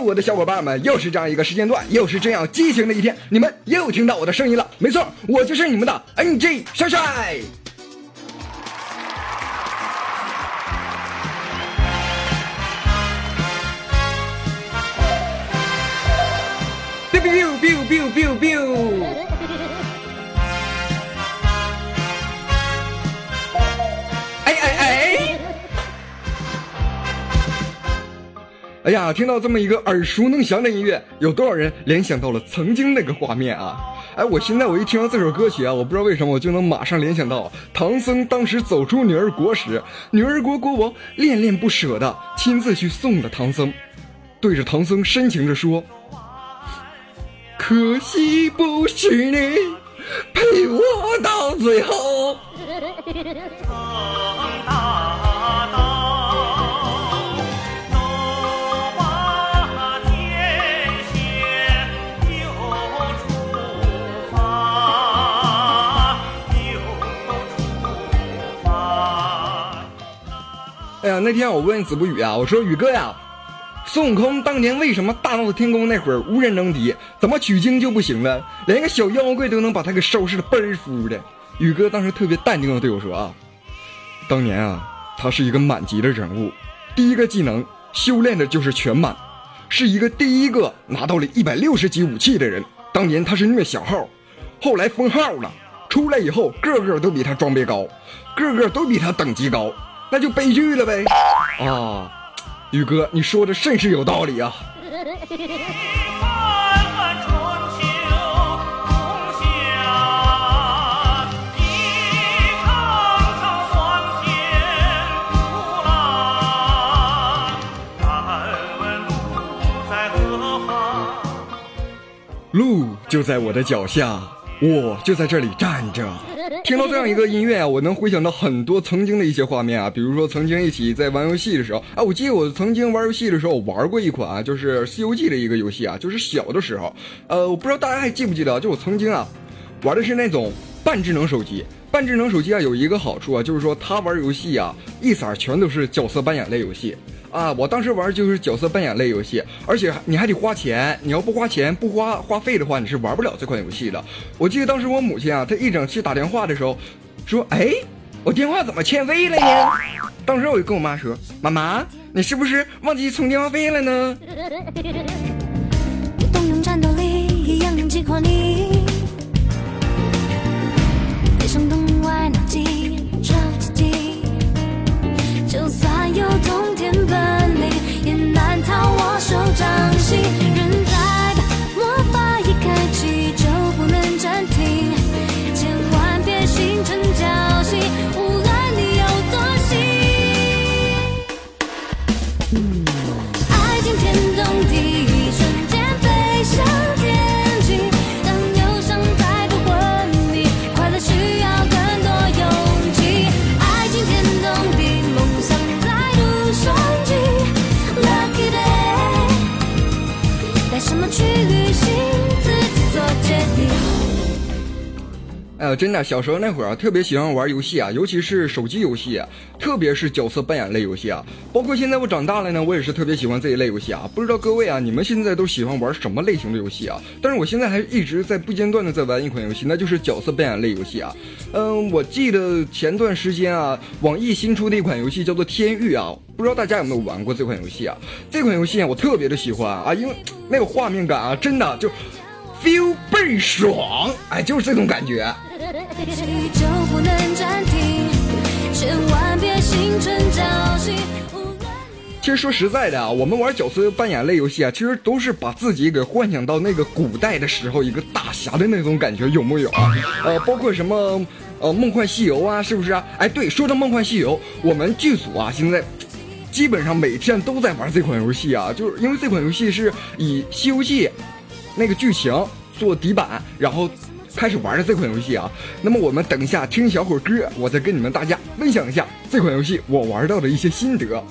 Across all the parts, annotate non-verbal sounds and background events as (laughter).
我的小伙伴们，又是这样一个时间段，又是这样激情的一天，你们又听到我的声音了。没错，我就是你们的 NG 帅帅。biu biu biu biu biu。哎哎呀，听到这么一个耳熟能详的音乐，有多少人联想到了曾经那个画面啊？哎，我现在我一听到这首歌曲啊，我不知道为什么我就能马上联想到唐僧当时走出女儿国时，女儿国国王恋恋不舍的亲自去送的唐僧，对着唐僧深情的说。可惜不是你陪我到最后。(laughs) 哎呀，那天我问子不语啊，我说宇哥呀。孙悟空当年为什么大闹天宫那会儿无人能敌？怎么取经就不行了？连个小妖怪都能把他给收拾的倍儿服的。宇哥当时特别淡定的对我说：“啊，当年啊，他是一个满级的人物，第一个技能修炼的就是全满，是一个第一个拿到了一百六十级武器的人。当年他是虐小号，后来封号了，出来以后个个都比他装备高，个个都比他等级高，那就悲剧了呗。啊。”宇哥，你说的甚是有道理啊！路就在我的脚下，我就在这里站着。听到这样一个音乐啊，我能回想到很多曾经的一些画面啊，比如说曾经一起在玩游戏的时候啊，我记得我曾经玩游戏的时候，我玩过一款啊，就是《西游记》的一个游戏啊，就是小的时候，呃，我不知道大家还记不记得，就我曾经啊，玩的是那种半智能手机。半智能手机啊，有一个好处啊，就是说它玩游戏啊，一色全都是角色扮演类游戏。啊，我当时玩就是角色扮演类游戏，而且你还得花钱。你要不花钱不花花费的话，你是玩不了这款游戏的。我记得当时我母亲啊，她一整去打电话的时候，说：“哎，我电话怎么欠费了呢？”当时我就跟我妈说：“妈妈，你是不是忘记充电话费了呢？” (laughs) 去距离。哎呀，真的，小时候那会儿啊，特别喜欢玩游戏啊，尤其是手机游戏，特别是角色扮演类游戏啊。包括现在我长大了呢，我也是特别喜欢这一类游戏啊。不知道各位啊，你们现在都喜欢玩什么类型的游戏啊？但是我现在还一直在不间断的在玩一款游戏，那就是角色扮演类游戏啊。嗯，我记得前段时间啊，网易新出的一款游戏叫做《天域》啊，不知道大家有没有玩过这款游戏啊？这款游戏啊，我特别的喜欢啊，因为那个画面感啊，真的就 feel 倍爽，哎，就是这种感觉。(laughs) 其实说实在的啊，我们玩角色扮演类游戏啊，其实都是把自己给幻想到那个古代的时候，一个大侠的那种感觉，有木有啊？呃，包括什么呃《梦幻西游》啊，是不是啊？哎，对，说到《梦幻西游》，我们剧组啊，现在基本上每天都在玩这款游戏啊，就是因为这款游戏是以《西游记》那个剧情做底板，然后。开始玩的这款游戏啊，那么我们等一下听小会儿歌，我再跟你们大家分享一下这款游戏我玩到的一些心得。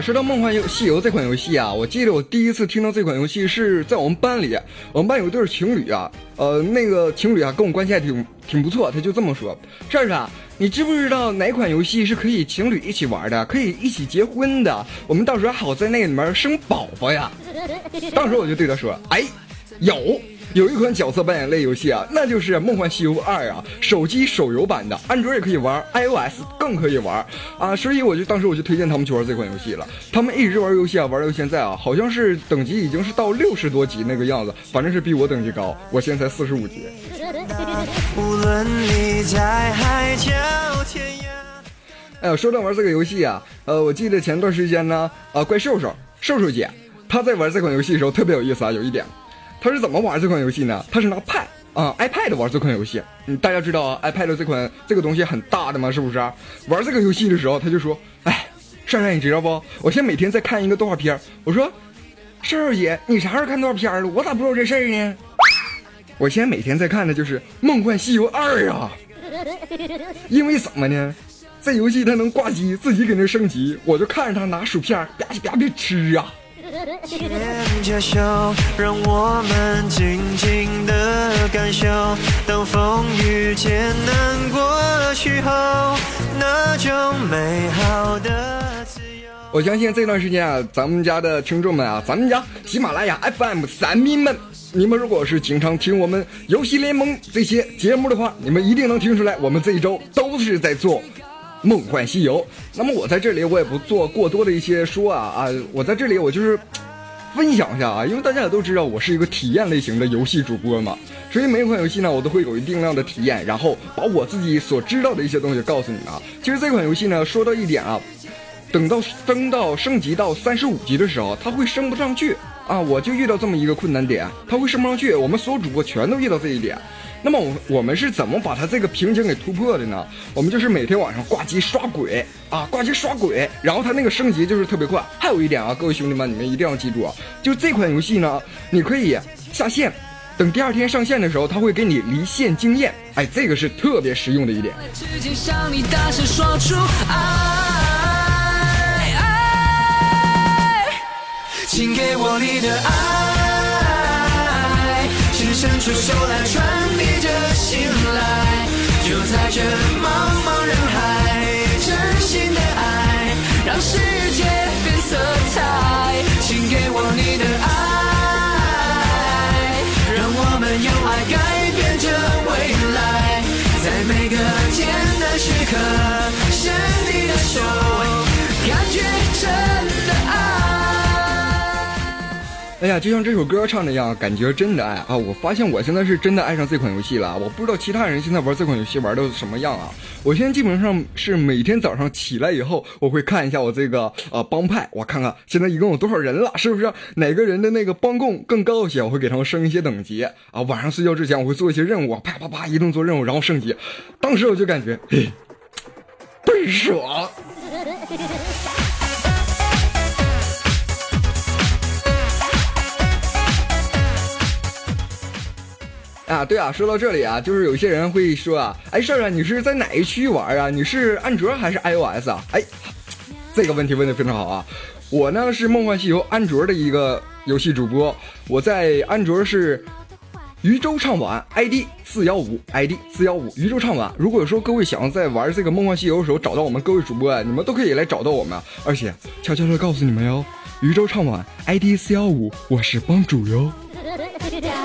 说到《梦幻游西游》这款游戏啊，我记得我第一次听到这款游戏是在我们班里，我们班有一对情侣啊，呃，那个情侣啊跟我关系还挺挺不错，他就这么说：“帅帅，你知不知道哪款游戏是可以情侣一起玩的，可以一起结婚的？我们到时候好在那个里面生宝宝呀。”当时我就对他说：“哎，有。”有一款角色扮演类游戏啊，那就是《梦幻西游二》啊，手机手游版的，安卓也可以玩，iOS 更可以玩啊，所以我就当时我就推荐他们去玩这款游戏了。他们一直玩游戏啊，玩到现在啊，好像是等级已经是到六十多级那个样子，反正是比我等级高，我现在才四十五级。无论你在海角天涯哎呀，说到玩这个游戏啊，呃，我记得前段时间呢，啊，怪兽兽兽兽姐，她在玩这款游戏的时候特别有意思啊，有一点。他是怎么玩这款游戏呢？他是拿 Pad 啊 iPad 玩这款游戏。嗯，大家知道，iPad 这款这个东西很大的嘛，是不是？玩这个游戏的时候，他就说：“哎，帅帅，你知道不？我现在每天在看一个动画片。”我说：“珊珊姐，你啥时候看动画片了？我咋不知道这事儿呢？”我现在每天在看的就是《梦幻西游二》啊。因为什么呢？这游戏它能挂机，自己搁那升级，我就看着他拿薯片吧唧吧唧吃啊。牵着手，让我们静静的感受，当风雨艰难过去后，那种美好的自由。我相信这段时间啊，咱们家的听众们啊，咱们家喜马拉雅 FM 三民们，你们如果是经常听我们游戏联盟这些节目的话，你们一定能听出来，我们这一周都是在做。梦幻西游，那么我在这里我也不做过多的一些说啊啊，我在这里我就是分享一下啊，因为大家也都知道我是一个体验类型的游戏主播嘛，所以每一款游戏呢我都会有一定量的体验，然后把我自己所知道的一些东西告诉你们啊。其实这款游戏呢说到一点啊，等到升到升级到三十五级的时候，它会升不上去啊，我就遇到这么一个困难点，它会升不上去，我们所有主播全都遇到这一点。那么我我们是怎么把它这个瓶颈给突破的呢？我们就是每天晚上挂机刷鬼啊，挂机刷鬼，然后它那个升级就是特别快。还有一点啊，各位兄弟们，你们一定要记住啊，就这款游戏呢，你可以下线，等第二天上线的时候，它会给你离线经验，哎，这个是特别实用的一点。请给我你的爱，伸出手来传。递着信赖，就在这茫茫人海，真心的爱让世界变色彩，请给我你的爱，让我们用爱改变这未来，在每个艰难时刻伸你的手，哎呀，就像这首歌唱的一样，感觉真的爱啊！我发现我现在是真的爱上这款游戏了。我不知道其他人现在玩这款游戏玩的什么样啊？我现在基本上是每天早上起来以后，我会看一下我这个呃帮派，我看看现在一共有多少人了，是不是哪个人的那个帮贡更高一些，我会给他们升一些等级啊。晚上睡觉之前，我会做一些任务，啪啪啪一顿做任务，然后升级。当时我就感觉，嘿，倍爽。(laughs) 啊，对啊，说到这里啊，就是有些人会说啊，哎，帅帅，你是在哪一区域玩啊？你是安卓还是 iOS 啊？哎，这个问题问的非常好啊。我呢是梦幻西游安卓的一个游戏主播，我在安卓是渔舟唱晚 ID 四幺五 ID 四幺五渔舟唱晚。如果说各位想要在玩这个梦幻西游的时候找到我们各位主播啊，你们都可以来找到我们。而且悄悄的告诉你们哟，渔舟唱晚 ID 四幺五，我是帮主哟。(laughs)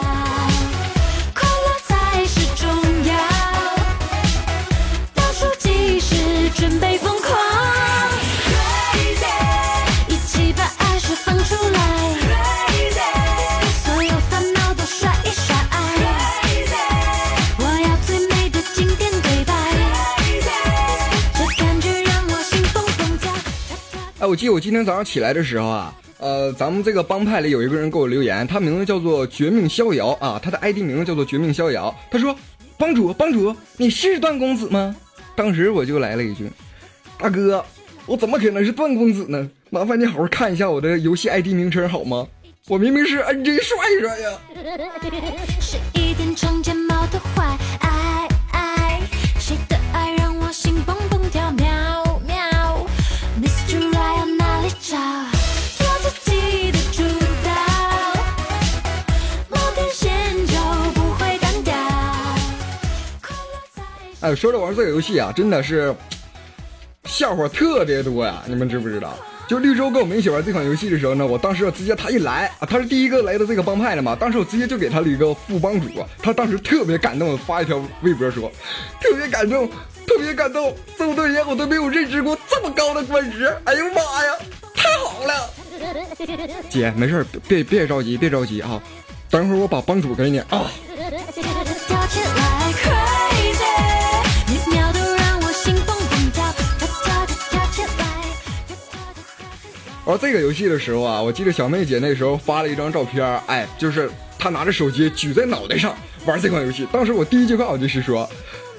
我记得我今天早上起来的时候啊，呃，咱们这个帮派里有一个人给我留言，他名字叫做绝命逍遥啊，他的 ID 名字叫做绝命逍遥。他说：“帮主，帮主，你是段公子吗？”当时我就来了一句：“大哥，我怎么可能是段公子呢？麻烦你好好看一下我的游戏 ID 名称好吗？我明明是 NJ 帅帅呀。(laughs) ”哎，说着玩这个游戏啊，真的是笑话特别多呀！你们知不知道？就绿洲跟我们一起玩这款游戏的时候呢，我当时直接他一来啊，他是第一个来到这个帮派的嘛，当时我直接就给他了一个副帮主，他当时特别感动，发一条微博说，特别感动，特别感动，这么多年我都没有认识过这么高的官职，哎呦妈呀，太好了！(laughs) 姐，没事别别着急，别着急啊，等会儿我把帮主给你啊。(laughs) 玩这个游戏的时候啊，我记得小妹姐那时候发了一张照片，哎，就是她拿着手机举在脑袋上玩这款游戏。当时我第一句话我就是说：“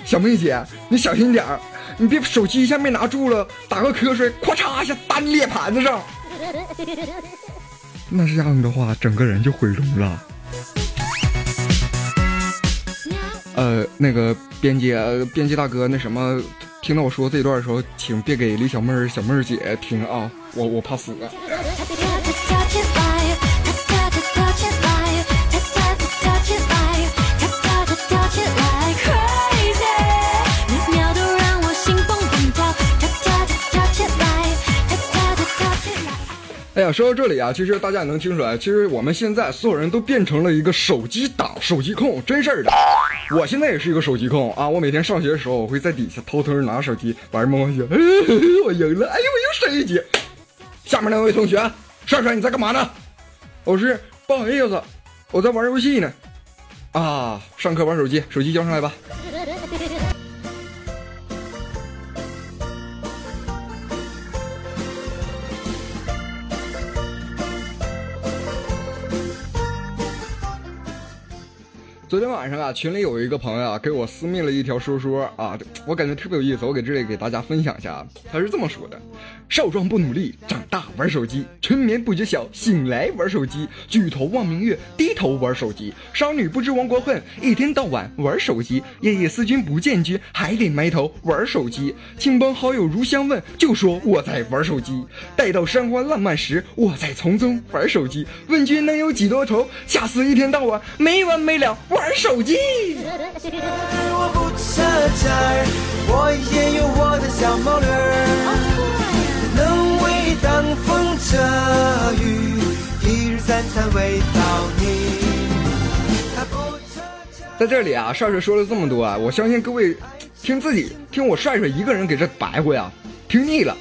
小妹姐，你小心点儿，你别手机一下没拿住了，打个瞌睡，咵嚓一下打你脸盘子上。(laughs) 那这样的话，整个人就毁容了。”呃，那个编辑，编辑大哥，那什么。听到我说这段的时候，请别给李小妹儿、小妹儿姐听啊，我我怕死。哎呀，说到这里啊，其实大家也能听出来，其实我们现在所有人都变成了一个手机党、手机控，真事儿的。我现在也是一个手机控啊，我每天上学的时候，我会在底下偷偷拿手机玩梦幻西游，(laughs) 我赢了，哎呦，我又升一级。下面那位同学，帅帅，你在干嘛呢？老师不好意思，我在玩游戏呢。啊，上课玩手机，手机交上来吧。昨天晚上啊，群里有一个朋友啊，给我私密了一条说说啊，我感觉特别有意思，我给这里给大家分享一下。他是这么说的：少壮不努力，长大玩手机；春眠不觉晓，醒来玩手机；举头望明月，低头玩手机；少女不知亡国恨，一天到晚玩手机；夜夜思君不见君，还得埋头玩手机；亲朋好友如相问，就说我在玩手机；待到山花烂漫时，我在丛中玩手机；问君能有几多愁，恰似一天到晚没完没了玩。玩手机。在这里啊，帅帅说了这么多啊，我相信各位听自己听我帅帅一个人给这白活呀，听腻了。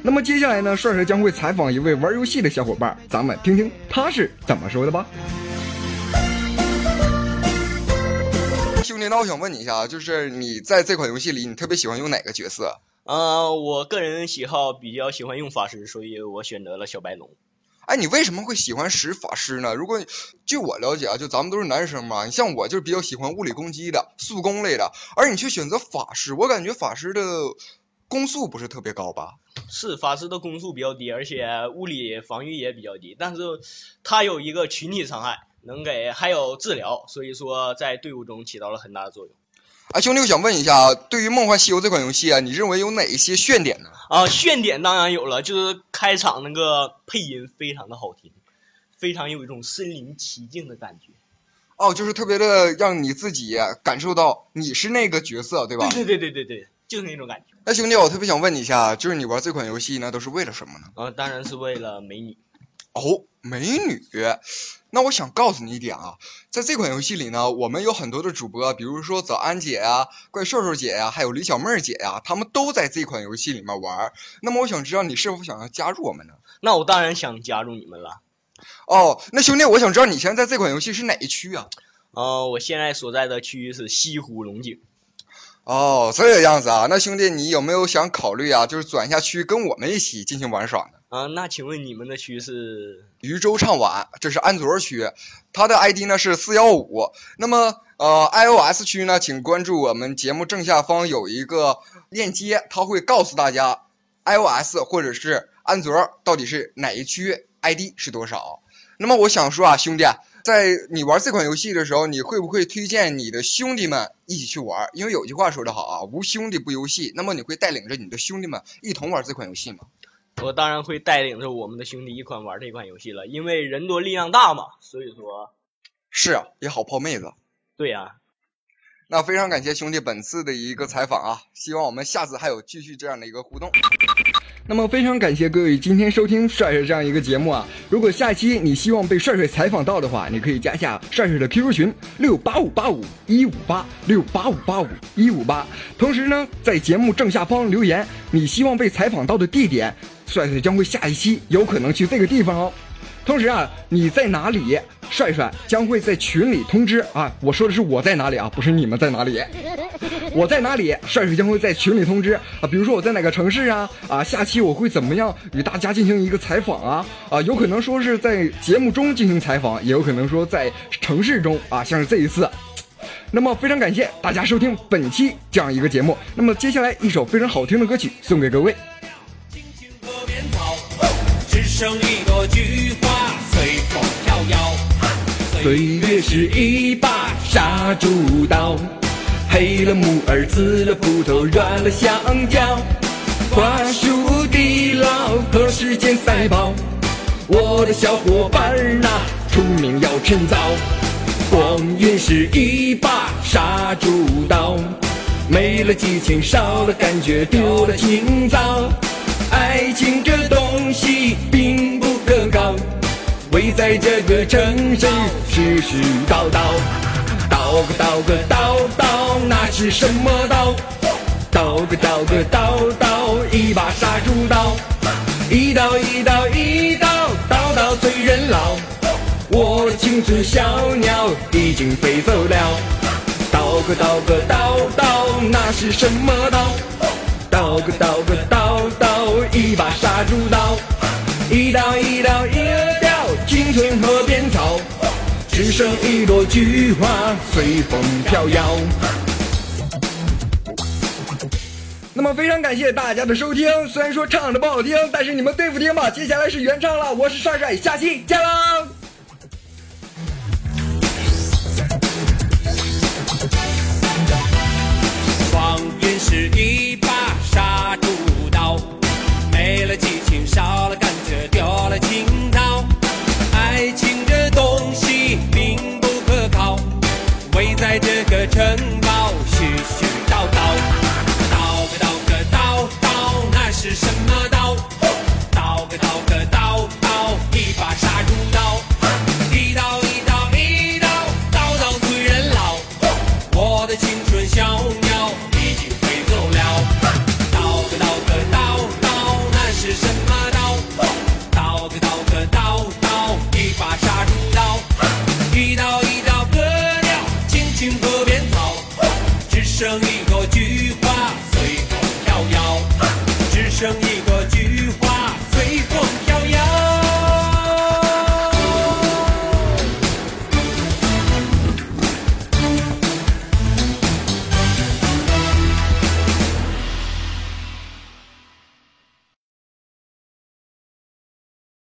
那么接下来呢，帅帅将会采访一位玩游戏的小伙伴，咱们听听他是怎么说的吧。兄弟，那我想问你一下，就是你在这款游戏里，你特别喜欢用哪个角色？呃，我个人喜好比较喜欢用法师，所以我选择了小白龙。哎，你为什么会喜欢使法师呢？如果据我了解啊，就咱们都是男生嘛，你像我就是比较喜欢物理攻击的、速攻类的，而你却选择法师，我感觉法师的攻速不是特别高吧？是，法师的攻速比较低，而且物理防御也比较低，但是它有一个群体伤害。能给还有治疗，所以说在队伍中起到了很大的作用。啊，兄弟，我想问一下，对于《梦幻西游》这款游戏啊，你认为有哪一些炫点呢？啊，炫点当然有了，就是开场那个配音非常的好听，非常有一种身临其境的感觉。哦，就是特别的让你自己感受到你是那个角色，对吧？对对对对对对，就是那种感觉。那兄弟，我特别想问你一下，就是你玩这款游戏呢，都是为了什么呢？啊，当然是为了美女。哦，美女。那我想告诉你一点啊，在这款游戏里呢，我们有很多的主播，比如说早安姐呀、怪兽兽姐呀，还有李小妹儿姐呀，他们都在这款游戏里面玩。那么我想知道你是否想要加入我们呢？那我当然想加入你们了。哦，那兄弟，我想知道你现在在这款游戏是哪一区啊？呃，我现在所在的区域是西湖龙井。哦，这个样子啊，那兄弟，你有没有想考虑啊，就是转一下区，跟我们一起进行玩耍呢？啊，那请问你们的区是渔舟唱晚，这是安卓区，它的 ID 呢是四幺五。那么呃，iOS 区呢，请关注我们节目正下方有一个链接，它会告诉大家 iOS 或者是安卓到底是哪一区，ID 是多少。那么我想说啊，兄弟。在你玩这款游戏的时候，你会不会推荐你的兄弟们一起去玩？因为有句话说得好啊，无兄弟不游戏。那么你会带领着你的兄弟们一同玩这款游戏吗？我当然会带领着我们的兄弟一块玩这款游戏了，因为人多力量大嘛。所以说，是啊，也好泡妹子。对呀。那非常感谢兄弟本次的一个采访啊，希望我们下次还有继续这样的一个互动。那么非常感谢各位今天收听帅帅这样一个节目啊！如果下期你希望被帅帅采访到的话，你可以加下帅帅的 QQ 群六八五八五一五八六八五八五一五八。同时呢，在节目正下方留言你希望被采访到的地点，帅帅将会下一期有可能去这个地方哦。同时啊，你在哪里，帅帅将会在群里通知啊。我说的是我在哪里啊，不是你们在哪里。(laughs) 我在哪里，帅帅将会在群里通知啊。比如说我在哪个城市啊啊，下期我会怎么样与大家进行一个采访啊啊，有可能说是在节目中进行采访，也有可能说在城市中啊，像是这一次。那么非常感谢大家收听本期这样一个节目。那么接下来一首非常好听的歌曲送给各位。只剩一朵菊花岁月是一把杀猪刀，黑了木耳，紫了葡萄，软了香蕉。花树地老，可时间赛跑，我的小伙伴儿呐，出名要趁早。光阴是一把杀猪刀，没了激情，少了感觉，丢了情操。爱情这东西并不可靠，围在这个城市絮絮叨叨，叨个叨个叨叨，那是什么刀？叨个叨个叨叨，一把杀猪刀，一刀一刀一刀，刀刀催人老。我的青春小鸟已经飞走了，叨个叨个叨叨，那是什么刀？叨个叨个叨叨，一把杀猪刀，一刀一刀一刀，只剩一朵菊花随风飘摇。那么非常感谢大家的收听，虽然说唱的不好听，但是你们对付听吧。接下来是原唱了，我是帅帅，下期见喽。